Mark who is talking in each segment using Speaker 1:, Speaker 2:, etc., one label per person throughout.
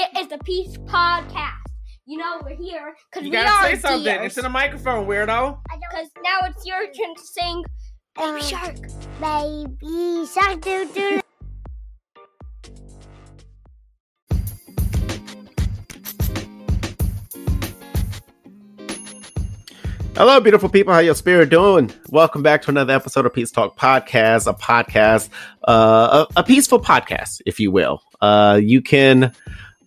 Speaker 1: It is the Peace Podcast. You know we're here because we
Speaker 2: gotta
Speaker 1: are
Speaker 2: say something
Speaker 1: deers.
Speaker 2: into the microphone, weirdo.
Speaker 1: Because now it's your turn to sing Baby
Speaker 3: Uh,
Speaker 1: Shark.
Speaker 3: Baby shark doo doo.
Speaker 4: Hello, beautiful people. How your spirit doing? Welcome back to another episode of Peace Talk Podcast, a podcast, uh, a, a peaceful podcast, if you will. Uh, you can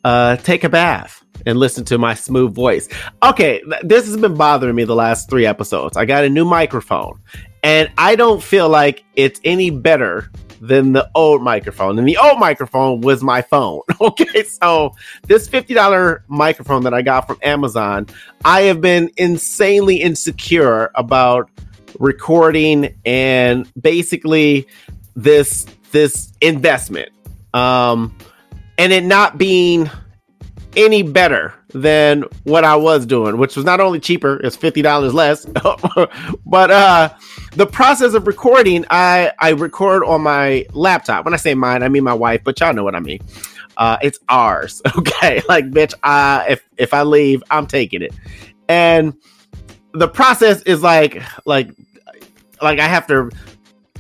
Speaker 4: uh, take a bath and listen to my smooth voice. Okay, this has been bothering me the last three episodes. I got a new microphone, and I don't feel like it's any better than the old microphone. And the old microphone was my phone. Okay, so this $50 microphone that I got from Amazon. I have been insanely insecure about recording and basically this this investment um and it not being any better than what I was doing which was not only cheaper it's $50 less but uh the process of recording I I record on my laptop. When I say mine I mean my wife but y'all know what I mean. Uh it's ours okay? Like bitch uh if if I leave I'm taking it. And the process is like like like I have to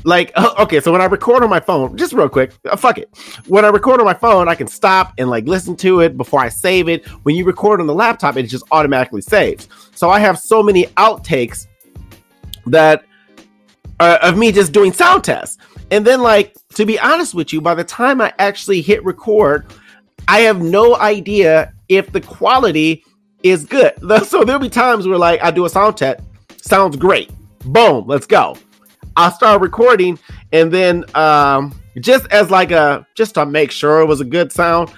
Speaker 4: like okay so when I record on my phone just real quick uh, fuck it when I record on my phone I can stop and like listen to it before I save it when you record on the laptop it just automatically saves so I have so many outtakes that uh, of me just doing sound tests and then like to be honest with you by the time I actually hit record I have no idea if the quality is good. So there'll be times where like I do a sound test, sounds great. Boom, let's go. I'll start recording and then um just as like a just to make sure it was a good sound,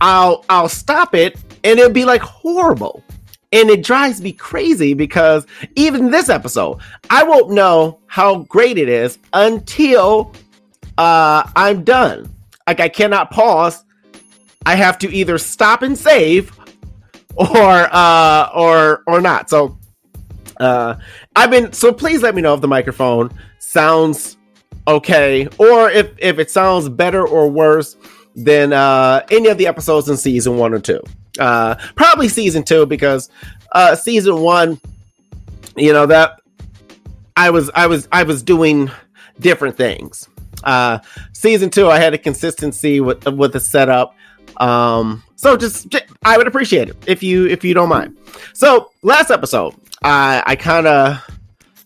Speaker 4: I'll I'll stop it and it'll be like horrible. And it drives me crazy because even this episode, I won't know how great it is until uh I'm done. Like I cannot pause. I have to either stop and save or uh or or not. So uh I've been so please let me know if the microphone sounds okay or if if it sounds better or worse than uh any of the episodes in season 1 or 2. Uh probably season 2 because uh season 1 you know that I was I was I was doing different things. Uh season 2 I had a consistency with with the setup um so just, just i would appreciate it if you if you don't mind so last episode i i kind of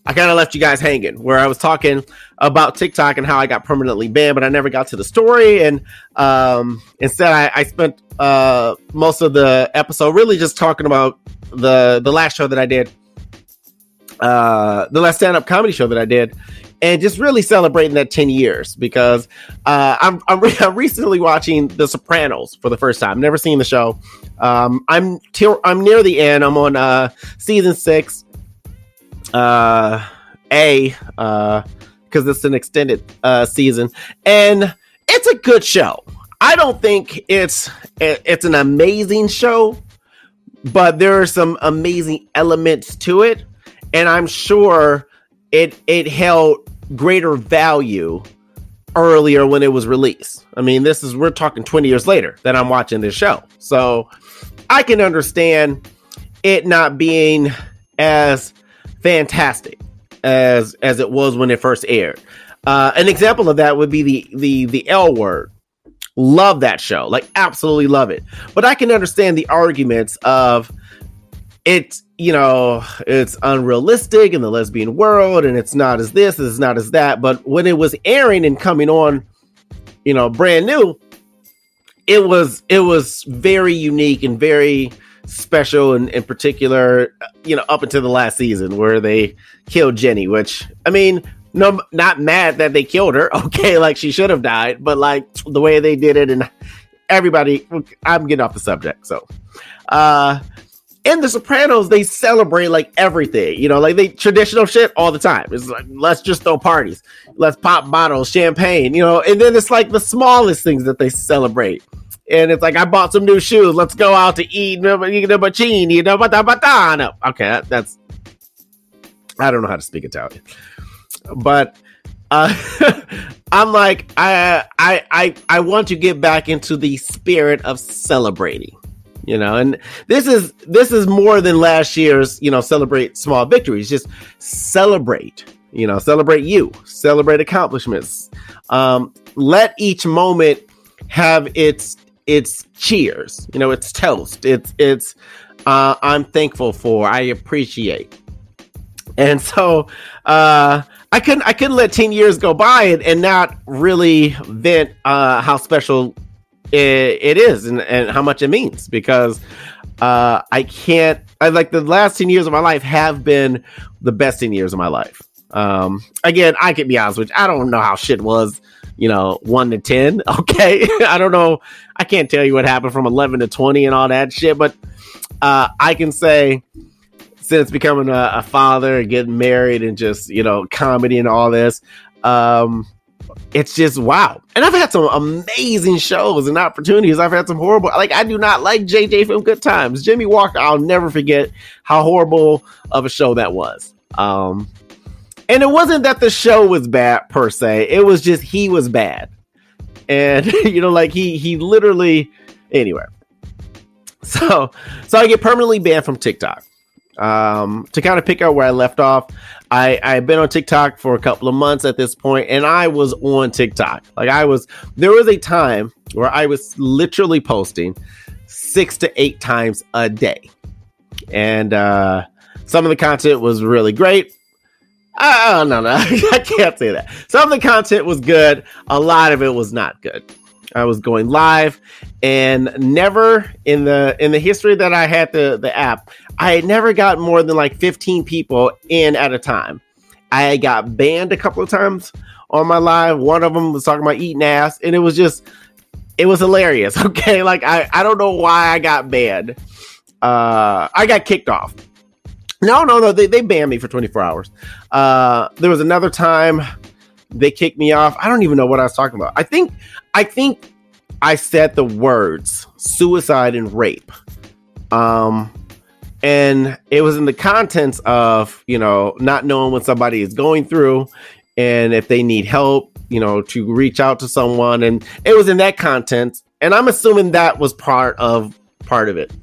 Speaker 4: i kind of left you guys hanging where i was talking about tiktok and how i got permanently banned but i never got to the story and um instead i, I spent uh most of the episode really just talking about the the last show that i did uh the last stand-up comedy show that i did and just really celebrating that 10 years because uh, I'm, I'm, re- I'm recently watching The Sopranos for the first time. Never seen the show. Um, I'm till I'm near the end. I'm on uh, season six, uh, A, because it's an extended uh, season, and it's a good show. I don't think it's it's an amazing show, but there are some amazing elements to it, and I'm sure it it held greater value earlier when it was released. I mean, this is we're talking 20 years later that I'm watching this show. So I can understand it not being as fantastic as as it was when it first aired. Uh, an example of that would be the the the L word. Love that show, like absolutely love it. But I can understand the arguments of it's you know it's unrealistic in the lesbian world and it's not as this it's not as that but when it was airing and coming on you know brand new it was it was very unique and very special and in particular you know up until the last season where they killed jenny which i mean no not mad that they killed her. Okay like she should have died but like the way they did it and everybody i'm getting off the subject so uh in the Sopranos, they celebrate like everything, you know, like they traditional shit all the time. It's like let's just throw parties, let's pop bottles, champagne, you know, and then it's like the smallest things that they celebrate. And it's like I bought some new shoes. Let's go out to eat the bacini, you know, Okay, that, that's I don't know how to speak Italian, but uh, I'm like, I, I, I, I want to get back into the spirit of celebrating, you know, and this is this is more than last year's, you know, celebrate small victories. Just celebrate, you know, celebrate you, celebrate accomplishments. Um, let each moment have its its cheers, you know, its toast. It's it's uh, I'm thankful for, I appreciate. And so uh, I couldn't I couldn't let 10 years go by and, and not really vent uh, how special it, it is and, and how much it means because uh, I can't I like the last 10 years of my life have been the best 10 years of my life. Um, again, I can be honest with you, I don't know how shit was, you know, one to 10. Okay. I don't know. I can't tell you what happened from 11 to 20 and all that shit, but uh, I can say since becoming a, a, father and getting married and just you know comedy and all this um it's just wow and i've had some amazing shows and opportunities. I've had some horrible like i do not like jj from good times. Jimmie Walker i'll never forget how horrible of a show that was. Um and it wasn't that the show was bad per se. It was just he was bad. And you know like he he literally anyway. So so i get permanently banned from tiktok um, to kind of pick out where I left off, I I've been on TikTok for a couple of months at this point, and I was on TikTok. Like I was, there was a time where I was literally posting six to eight times a day, and uh, some of the content was really great. Uh, no, no, I can't say that. Some of the content was good. A lot of it was not good. I was going live, and never in the in the history that I had the the app, I had never got more than like 15 people in at a time. I got banned a couple of times on my live. One of them was talking about eating ass, and it was just it was hilarious. Okay, like I I don't know why I got banned. Uh, I got kicked off. No, no, no. They, they banned me for 24 hours. Uh, there was another time they kicked me off. I don't even know what I was talking about. I think I think I said the words suicide and rape. Um and it was in the contents of, you know, not knowing what somebody is going through and if they need help, you know, to reach out to someone and it was in that content and I'm assuming that was part of part of it.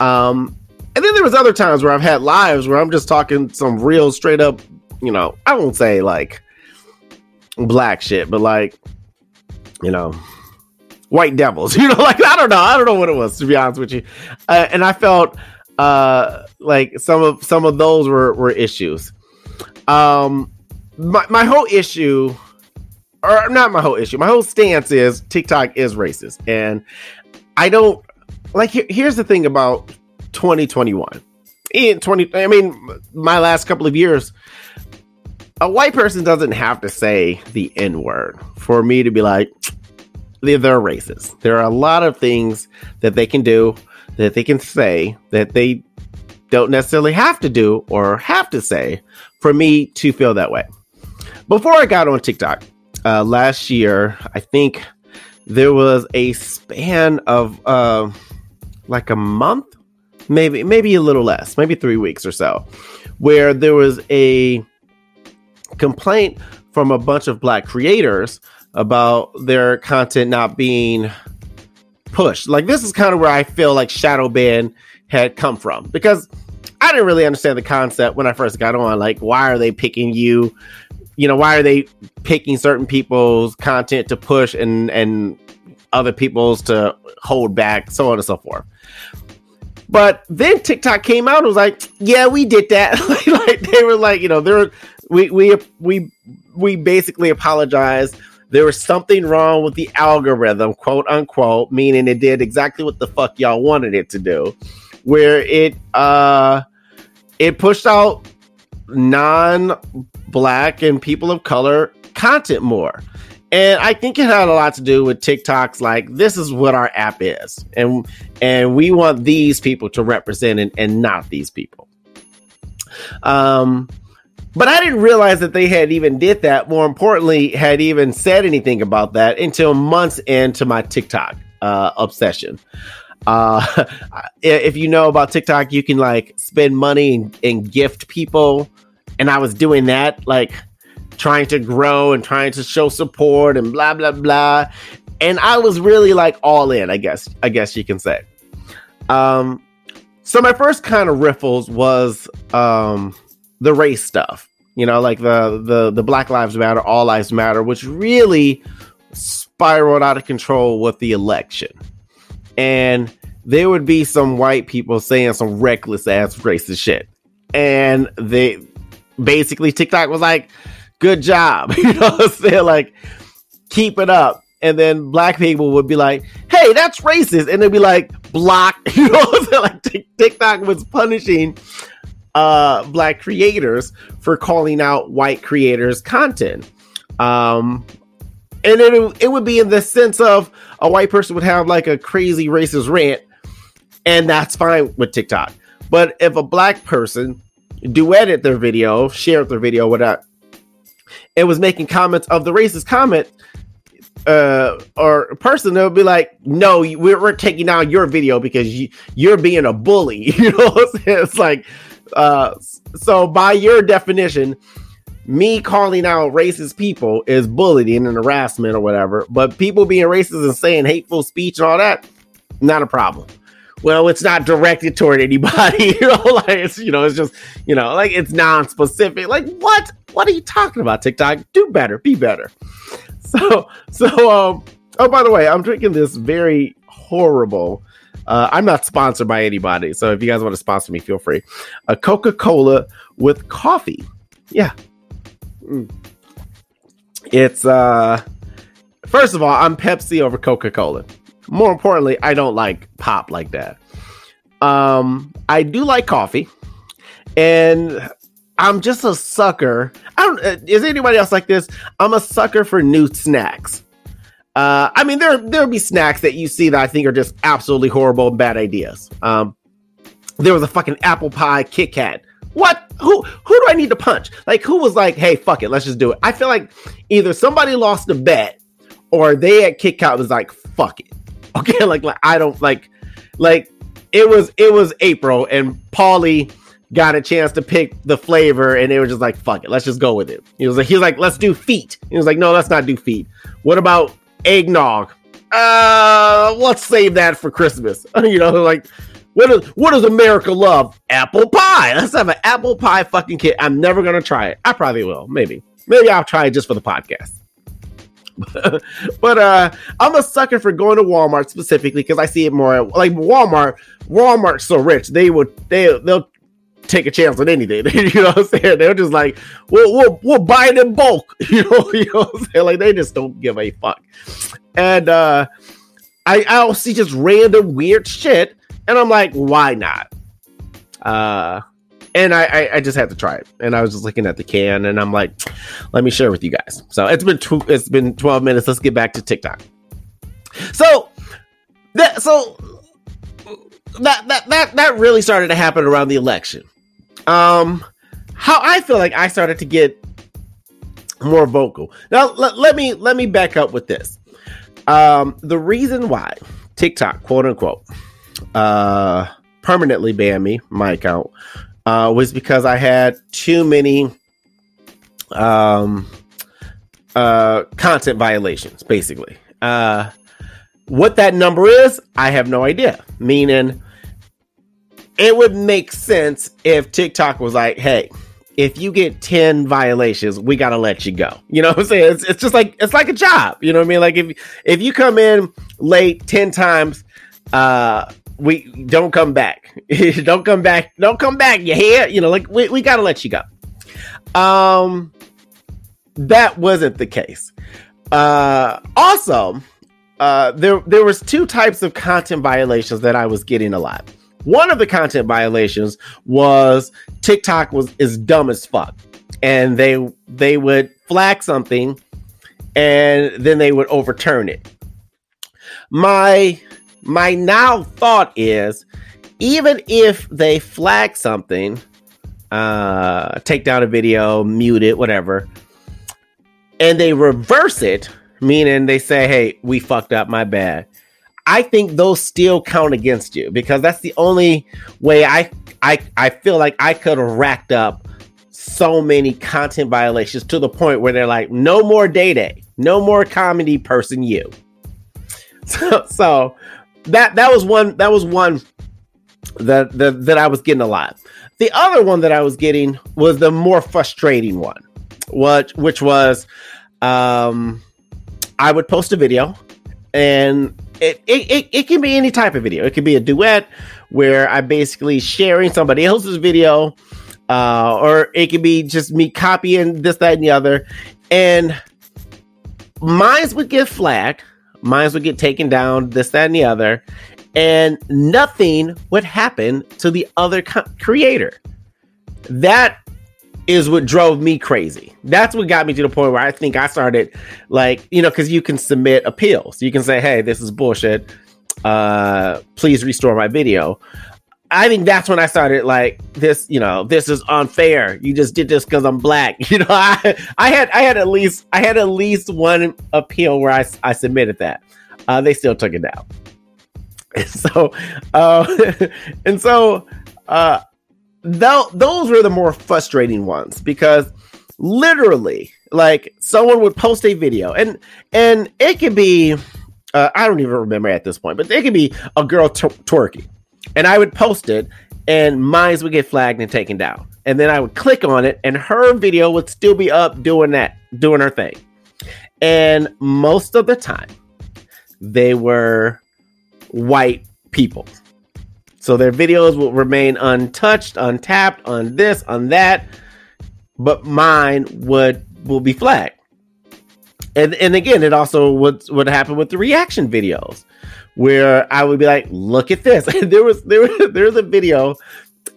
Speaker 4: Um and then there was other times where I've had lives where I'm just talking some real straight up, you know, I won't say like black shit, but like, you know, white devils. You know, like I don't know, I don't know what it was to be honest with you. Uh, and I felt uh like some of some of those were were issues. Um, my my whole issue, or not my whole issue, my whole stance is TikTok is racist, and I don't like. Here, here's the thing about 2021. In 20, I mean, my last couple of years, a white person doesn't have to say the N word for me to be like, they're, racist. There are a lot of things that they can do, that they can say, that they don't necessarily have to do or have to say for me to feel that way. Before I got on TikTok uh, last year, I think there was a span of uh, like a month, maybe maybe a little less, maybe three weeks or so, where there was a complaint from a bunch of black creators about their content not being pushed. Like this is kind of where I feel like shadow ban had come from because I didn't really understand the concept when I first got on. Like, why are they picking you? You know, why are they picking certain people's content to push and and other people's to hold back, so on and so forth. But then TikTok came out and was like, "Yeah, we did that." like they were like, you know, they're we we we we basically apologized. There was something wrong with the algorithm, quote unquote, meaning it did exactly what the fuck y'all wanted it to do, where it uh it pushed out non-black and people of color content more. And I think it had a lot to do with TikTok's like this is what our app is. And and we want these people to represent and, and not these people. Um but I didn't realize that they had even did that. More importantly, had even said anything about that until months into my TikTok uh, obsession. Uh, if you know about TikTok, you can like spend money and, and gift people, and I was doing that like trying to grow and trying to show support and blah blah blah. And I was really like all in, I guess. I guess you can say. Um, so my first kind of riffles was um the race stuff. You know, like the the the Black Lives Matter, All Lives Matter, which really spiraled out of control with the election. And there would be some white people saying some reckless ass racist shit. And they basically TikTok was like, good job. you know what I'm saying? Like, keep it up. And then black people would be like, hey, that's racist. And they'd be like, block. You know what I'm saying? Like TikTok was punishing uh black creators for calling out white creators content. Um and it, it would be in the sense of a white person would have like a crazy racist rant and that's fine with TikTok. But if a black person duetted their video, shared their video, whatever, it was making comments of the racist comment, uh, or person that would be like, "No, we're, we're taking down your video because you, you're being a bully." You know, it's like, uh, so by your definition, me calling out racist people is bullying and harassment or whatever. But people being racist and saying hateful speech and all that, not a problem well, it's not directed toward anybody. you know, like it's you know, it's just you know, like it's non-specific. Like what? What are you talking about? TikTok, do better, be better. So, so um. Oh, by the way, I'm drinking this very horrible. Uh, I'm not sponsored by anybody, so if you guys want to sponsor me, feel free. A Coca Cola with coffee. Yeah. Mm. It's uh. First of all, I'm Pepsi over Coca Cola more importantly, I don't like pop like that. Um, I do like coffee, and I'm just a sucker. I don't. Uh, is anybody else like this? I'm a sucker for new snacks. Uh, I mean, there there'll be snacks that you see that I think are just absolutely horrible and bad ideas. Um, there was a fucking apple pie Kit Kat. What? Who? Who do I need to punch? Like, who was like, "Hey, fuck it, let's just do it." I feel like either somebody lost a bet, or they at Kit Kat was like, "Fuck it." Okay, like like I don't like like it was it was April and Paulie got a chance to pick the flavor and they were just like fuck it let's just go with it he was like he was like let's do feet he was like no let's not do feet what about eggnog. Uh let's save that for christmas. You know like what does what does america love? Apple pie. Let's have an apple pie fucking kit i'm never gonna try it. I probably will. Maybe. Maybe i'll try it just for the podcast. But uh I'm a sucker for going to Walmart specifically because I see it more like Walmart. Walmart's so rich, they would they they'll take a chance on anything. you know what I'm saying? They're just like, we'll we'll, we'll buy it in bulk. You know, you know what I'm saying? Like they just don't give a fuck. And uh I I'll see just random weird shit, and I'm like, why not? Uh and I, I, I just had to try it. And I was just looking at the can, and I'm like, let me share with you guys. So it's been tw- it's been 12 minutes. Let's get back to TikTok. So that so that that that that really started to happen around the election. Um, how I feel like I started to get more vocal. Now let, let me let me back up with this. Um, the reason why TikTok, quote unquote, uh, permanently banned me, my account, uh, was because I had too many um, uh, content violations, basically. Uh, what that number is, I have no idea. Meaning, it would make sense if TikTok was like, hey, if you get 10 violations, we gotta let you go. You know what I'm saying? It's, it's just like it's like a job. You know what I mean? Like if if you come in late 10 times, uh we don't come back. don't come back. Don't come back. You hear? You know, like we, we gotta let you go. Um that wasn't the case. Uh also, uh there there was two types of content violations that I was getting a lot. One of the content violations was TikTok was is dumb as fuck. And they they would flag something and then they would overturn it. My my now thought is even if they flag something, uh, take down a video, mute it, whatever, and they reverse it, meaning they say, hey, we fucked up, my bad. I think those still count against you because that's the only way I I I feel like I could have racked up so many content violations to the point where they're like, no more day day, no more comedy person you. So, so that that was one that was one that, that that I was getting a lot. The other one that I was getting was the more frustrating one, which which was um I would post a video and it, it, it, can be any type of video. It could be a duet where I'm basically sharing somebody else's video, uh, or it could be just me copying this, that, and the other. And mines would get flagged, mines would get taken down, this, that, and the other, and nothing would happen to the other co- creator. That is what drove me crazy. That's what got me to the point where I think I started like, you know, because you can submit appeals. You can say, hey, this is bullshit. Uh, please restore my video. I think that's when I started like this, you know, this is unfair. You just did this because I'm black. You know, I I had I had at least I had at least one appeal where I, I submitted that. Uh, they still took it down. And so uh, and so uh th- those were the more frustrating ones because literally like someone would post a video and and it could be uh, i don't even remember at this point but it could be a girl t- twerking and i would post it and mine would get flagged and taken down. And then i would click on it and her video would still be up doing that doing her thing. And most of the time they were white people so their videos will remain untouched, untapped, on this, on that, but mine would will be flagged. And and again, it also would would happen with the reaction videos, where I would be like, "Look at this!" there was there was there's a video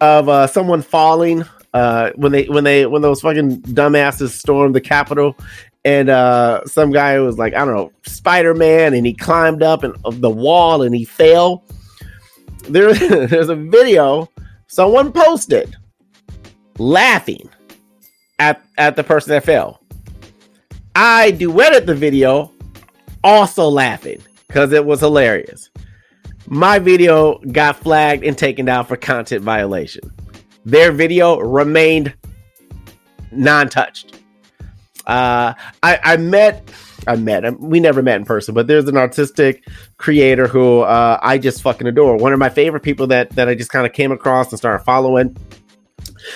Speaker 4: of uh, someone falling uh, when they when they when those fucking dumbasses stormed the Capitol, and uh, some guy was like, I don't know, Spider Man, and he climbed up and of the wall and he fell there, there's a video someone posted laughing at at the person that fell. I duetted the video, also laughing because it was hilarious. My video got flagged and taken down for content violation. Their video remained non-touched. Uh, I, I met I met. Him. We never met in person, but there's an artistic creator who uh, I just fucking adore. One of my favorite people that that I just kind of came across and started following.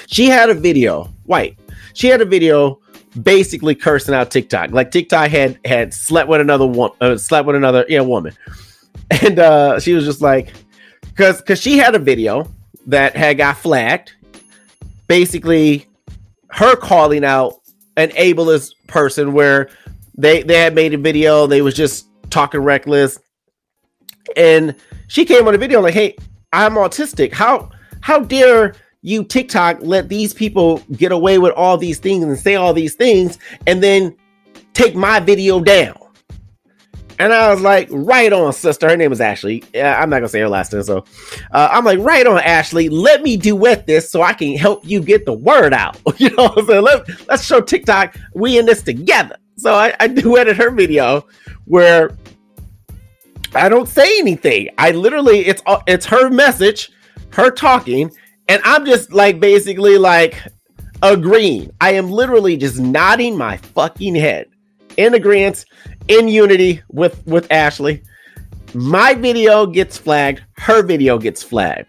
Speaker 4: She had a video, white. She had a video basically cursing out TikTok. Like TikTok had had slept with another woman, uh, slept with another yeah woman, and uh, she was just like, because because she had a video that had got flagged, basically her calling out an ableist person where they they had made a video. They was just talking reckless, and she came on a video like, "Hey, I'm autistic. How how dare you TikTok let these people get away with all these things and say all these things, and then take my video down?" And I was like, right on, sister. Her name was Ashley. I'm not gonna say her last name, so uh, I'm like, right on, Ashley. Let me duet this so I can help you get the word out. you know, what I'm saying? Let, let's show TikTok we in this together. So I, I duetted her video where I don't say anything. I literally it's uh, it's her message, her talking, and I'm just like basically like agreeing. I am literally just nodding my fucking head in agreement, in unity with with Ashley. My video gets flagged, her video gets flagged.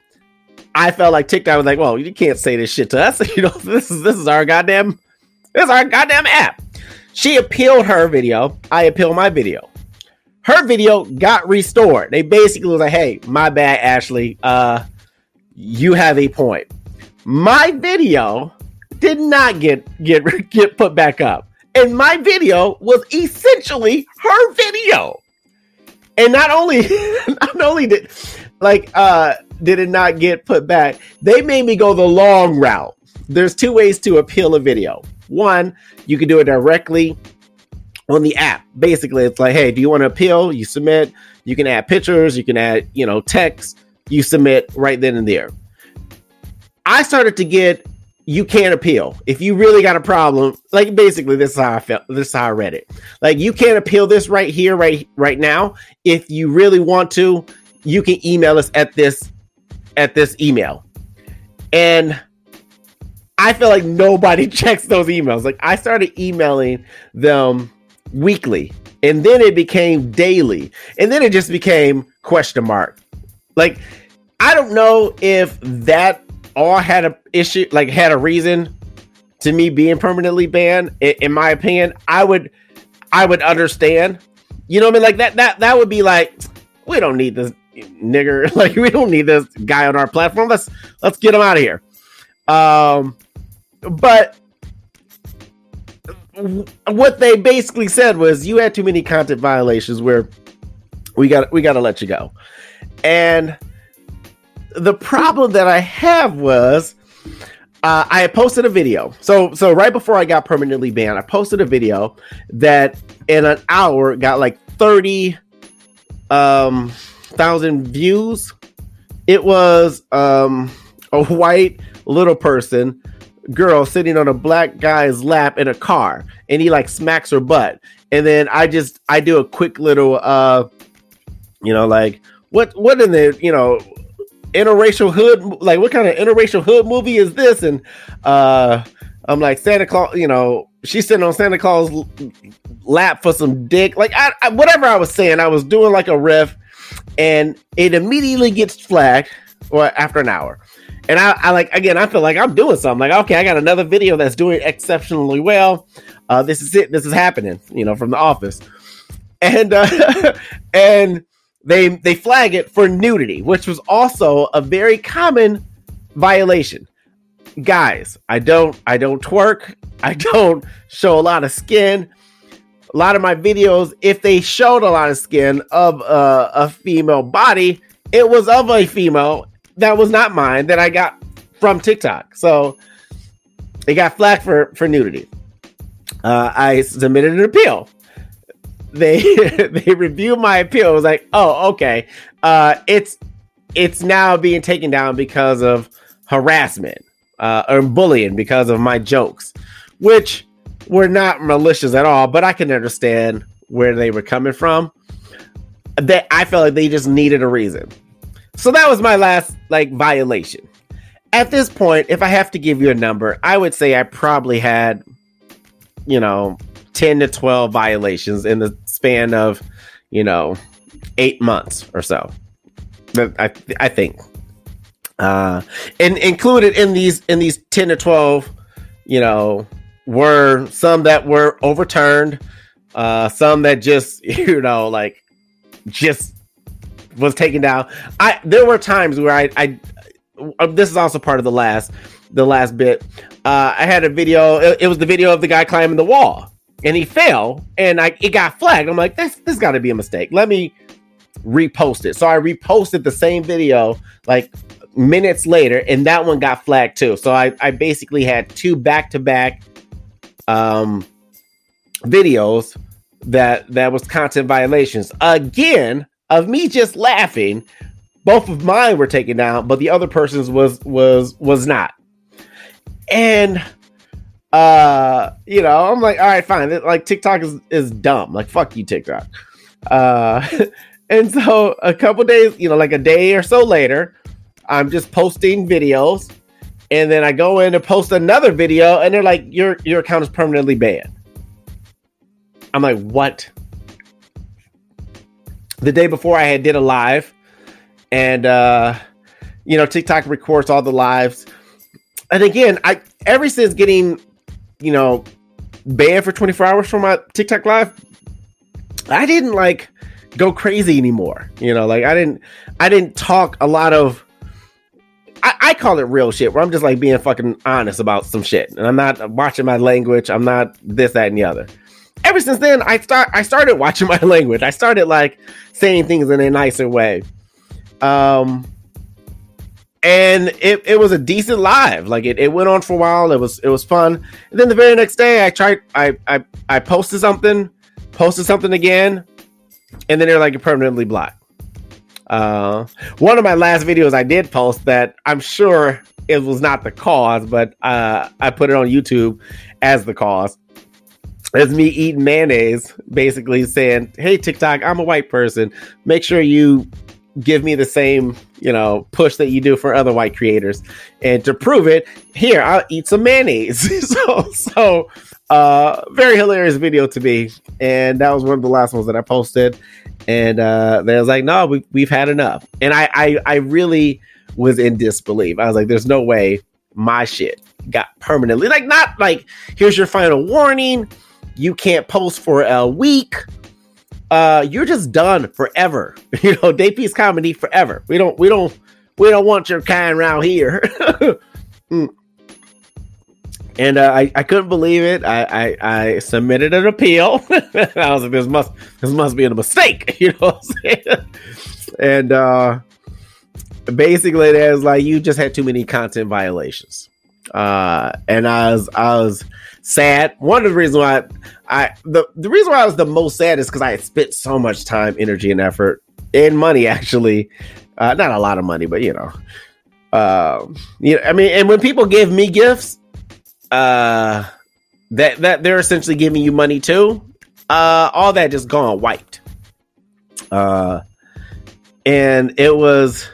Speaker 4: I felt like TikTok was like, "Well, you can't say this shit to us. You know, this is this is our goddamn this is our goddamn app." She appealed her video. I appealed my video. Her video got restored. They basically was like, "Hey, my bad, Ashley. Uh, you have a point." My video did not get get get put back up, and my video was essentially her video. And not only not only did like uh did it not get put back, they made me go the long route. There's two ways to appeal a video. One, you can do it directly on the app. Basically, it's like, hey, do you want to appeal? You submit. You can add pictures. You can add, you know, text. You submit right then and there. I started to get you can't appeal if you really got a problem. Like basically, this is how I felt. This is how I read it. Like you can't appeal this right here, right right now. If you really want to, you can email us at this at this email. And I feel like nobody checks those emails. Like I started emailing them weekly, and then it became daily, and then it just became question mark. Like I don't know if that all had a issue, like had a reason to me being permanently banned. In, in my opinion, I would, I would understand. You know what I mean? Like that, that, that would be like, we don't need this nigger. Like we don't need this guy on our platform. Let's let's get him out of here. Um, but what they basically said was you had too many content violations where we got we got to let you go. And the problem that I have was uh, I posted a video. So so right before I got permanently banned, I posted a video that in an hour got like 30 um thousand views. It was um a white little person girl sitting on a black guy's lap in a car and he like smacks her butt. And then i just i do a quick little uh you know like what what in the you know interracial hood like what kind of interracial hood movie is this? And uh i'm like santa claus you know she's sitting on santa claus lap for some dick. Like I, I whatever i was saying i was doing like a riff and it immediately gets flagged or after an hour and I, I, like again, I feel like I'm doing something. Like, okay, I got another video that's doing exceptionally well. Uh, this is it. This is happening. You know, from the office, and uh, and they they flag it for nudity, which was also a very common violation. Guys, I don't I don't twerk. I don't show a lot of skin. A lot of my videos, if they showed a lot of skin of uh, a female body, it was of a female that was not mine that I got from TikTok. So they got flack for for nudity. Uh, I submitted an appeal. They they reviewed my appeal. It was like, oh, okay. Uh, it's it's now being taken down because of harassment uh, or bullying because of my jokes, which were not malicious at all. But I can understand where they were coming from. That I felt like they just needed a reason. So that was my last like violation. At this point, if I have to give you a number, I would say I probably had, you know, 10 to 12 violations in the span of, you know, eight months or so. I, I think. Uh, and included in these in these 10 to 12, you know, were some that were overturned, uh, some that just, you know, like just was taken down. I there were times where I, I uh, this is also part of the last the last bit. Uh, I had a video. It, it was the video of the guy climbing the wall, and he fell, and I it got flagged. I'm like, this this got to be a mistake. Let me repost it. So I reposted the same video like minutes later, and that one got flagged too. So I I basically had two back to back um videos that that was content violations again of me just laughing. Both of mine were taken down, but the other person's was was was not. And uh, you know, I'm like, all right, fine. Like TikTok is is dumb. Like fuck you, TikTok. Uh, and so a couple days, you know, like a day or so later, I'm just posting videos, and then I go in to post another video, and they're like, your your account is permanently banned. I'm like, what? The day before I had did a live, and uh, you know TikTok records all the lives. And again, I ever since getting you know banned for 24 hours from my TikTok live, I didn't like go crazy anymore. You know, like I didn't I didn't talk a lot of I, I, call it real shit where I'm just like being fucking honest about some shit. And I'm not watching my language. I'm not this, that, and the other ever since then, I start I started watching my language. I started like saying things in a nicer way. Um and it, it was a decent live. Like it, it went on for a while. It was it was fun. And then the very next day I tried I I, I posted something, posted something again, and then they're like permanently blocked. Uh one of my last videos I did post that I'm sure it was not the cause, but uh I put it on YouTube as the cause as me eating mayonnaise, basically saying, "Hey TikTok, I'm a white person. Make sure you give me the same, you know, push that you do for other white creators. And to prove it, here I'll eat some mayonnaise. so, so uh, very hilarious video to me, and that was one of the last ones that I posted. And uh, they was like, "No, we, we've had enough." And I, I, I really was in disbelief. I was like, "There's no way my shit got permanently like not like here's your final warning. You can't post for a week. Uh, you're just done forever. You know, Day Peace Comedy forever. We don't, we don't, we don't want your kind around here." mm and uh, I, I couldn't believe it. I, I, I submitted an appeal. I was like, this must this must be a mistake, you know and uh, basically, there's like you just had too many content violations. Uh, and I was I was sad. One of the reasons why I, I the the reason why I was the most sad is because I had spent so much time, energy, and effort and money actually. Uh, not a lot of money, but you know, uh, you know, I mean, and when people give me gifts, uh that that they're essentially giving you money too uh all that just gone wiped uh and it was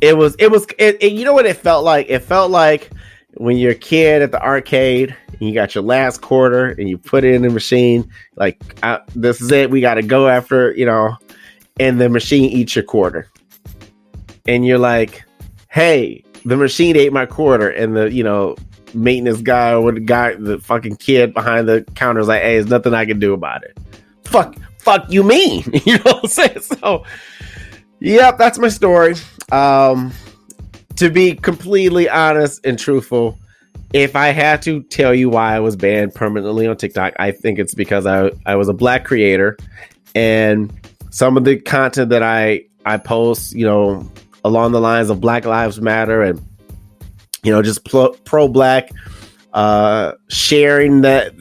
Speaker 4: it was it was it, it, you know what it felt like it felt like when you're a kid at the arcade and you got your last quarter and you put it in the machine like I, this is it we got to go after you know and the machine eats your quarter and you're like hey the machine ate my quarter and the you know maintenance guy or the guy, the fucking kid behind the counter is like, hey, there's nothing I can do about it. Fuck, fuck you mean? you know what I'm saying? So, yep, that's my story. Um, to be completely honest and truthful, if I had to tell you why I was banned permanently on TikTok, I think it's because I I was a black creator. And some of the content that I I post, you know, along the lines of Black Lives Matter and you know, just pro black, uh, sharing that,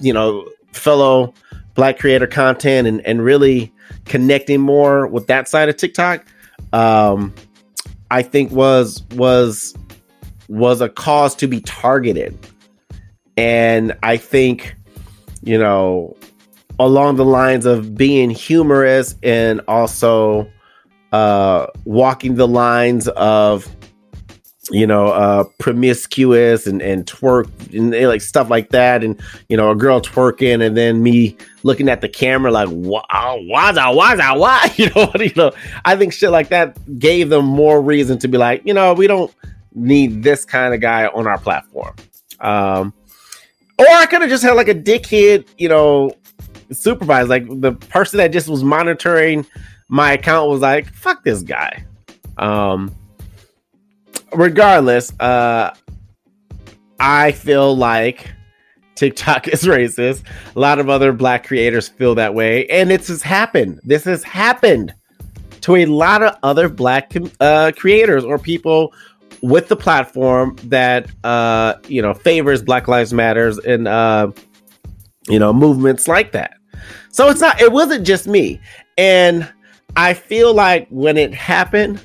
Speaker 4: you know, fellow black creator content and, and really connecting more with that side of TikTok, um, I think was, was, was a cause to be targeted. And I think, you know, along the lines of being humorous and also uh, walking the lines of you know, uh, promiscuous and, and twerk and, and, like stuff like that. And, you know, a girl twerking and then me looking at the camera like, wow, why, why, why, you know, you know, I think shit like that gave them more reason to be like, you know, we don't need this kind of guy on our platform. Um, or I could have just had like a dickhead, you know, supervisor, like the person that just was monitoring my account was like, fuck this guy. Um, regardless, uh, I feel like TikTok is racist. A lot of other black creators feel that way, and this has happened. This has happened to a lot of other black uh, creators or people with the platform that uh, you know favors Black Lives Matters and uh, you know movements like that. So it's not. It wasn't just me, and I feel like when it happened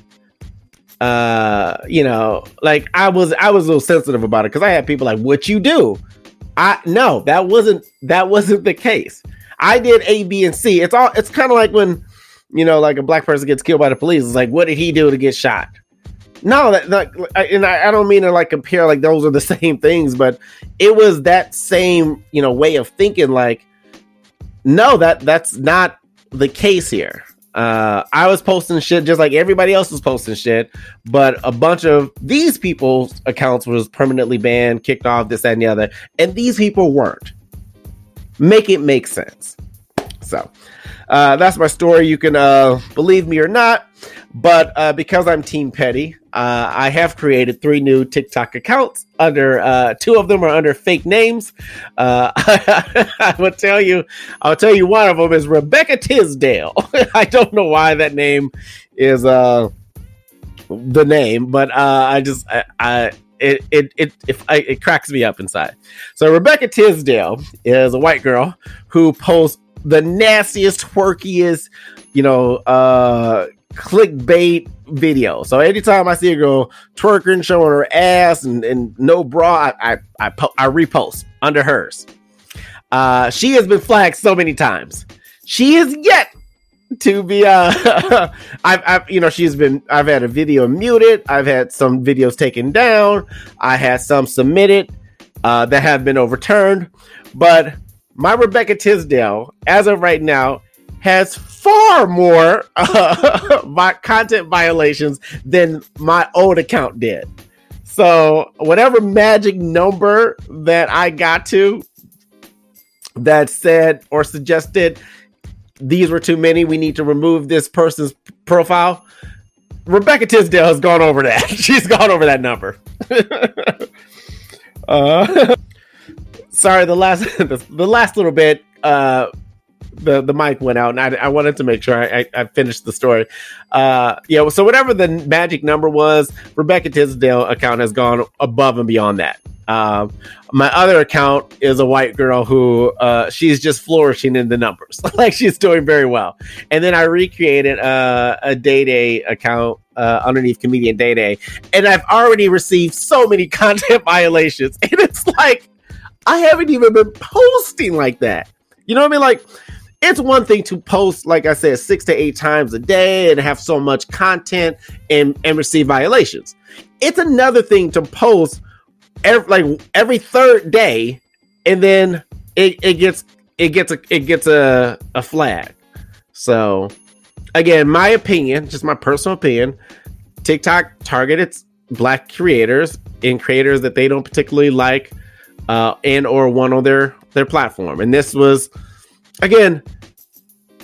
Speaker 4: uh you know like i was i was a little sensitive about it because i had people like what you do? I no that wasn't that wasn't the case. I did a b and c. It's all it's kind of like when you know like a black person gets killed by the police it's like what did he do to get shot? No that, that and I, I don't mean to like compare like those are the same things but it was that same you know way of thinking like no that that's not the case here uh, I was posting shit just like everybody else was posting shit, but a bunch of these people's accounts was permanently banned, kicked off, this, that, and the other, and these people weren't. Make it make sense. So, uh, that's my story. You can uh, believe me or not, but uh, because I'm Team Petty, uh, I have created three new TikTok accounts. Under uh, two of them are under fake names. Uh, I will tell you, I'll tell you one of them is Rebecca Tisdale. I don't know why that name is the name, but I just I, I it it it if I, it cracks me up inside. So Rebecca Tisdale is a white girl who posts the nastiest, twerkiest, you know, uh clickbait video. So anytime I see a girl twerking, showing her ass and, and no bra, I I, I, po- I repost under hers. Uh, she has been flagged so many times. She is yet to be uh I've, I've you know she's been I've had a video muted I've had some videos taken down I had some submitted uh that have been overturned but my Rebecca Tisdale as of right now has far more uh, content violations than my old account did so whatever magic number that I got to that said or suggested these were too many. We need to remove this person's profile. Rebecca Tisdale has gone over that. She's gone over that number. uh, sorry, the last the, last little bit. Uh, the the mic went out, and I, I wanted to make sure I, I, I finished the story. Uh, yeah, so whatever the magic number was, Rebecca Tisdale account has gone above and beyond that. Um, my other account is a white girl who uh, she's just flourishing in the numbers, like she's doing very well. And then I recreated uh, a Day Day account uh, underneath comedian Day Day, and I've already received so many content violations, and it's like I haven't even been posting like that. You know what I mean? Like it's one thing to post, like I said, six to eight times a day and have so much content and and receive violations. It's another thing to post every, like every third day, and then it, it gets it gets a it gets a, a flag. So again, my opinion, just my personal opinion, TikTok targeted black creators and creators that they don't particularly like uh, and or one on their their platform. And this was again,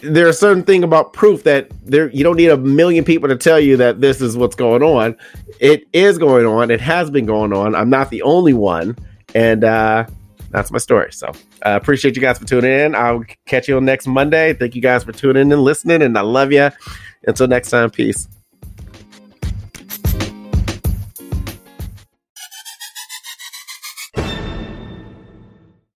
Speaker 4: there's a certain thing about proof that there you don't need a million people to tell you that this is what's going on. It is going on. It has been going on. I'm not the only one, and uh, that's my story. So I uh, appreciate you guys for tuning in. I'll catch you on next Monday. Thank you guys for tuning in and listening, and I love you. Until next time, peace.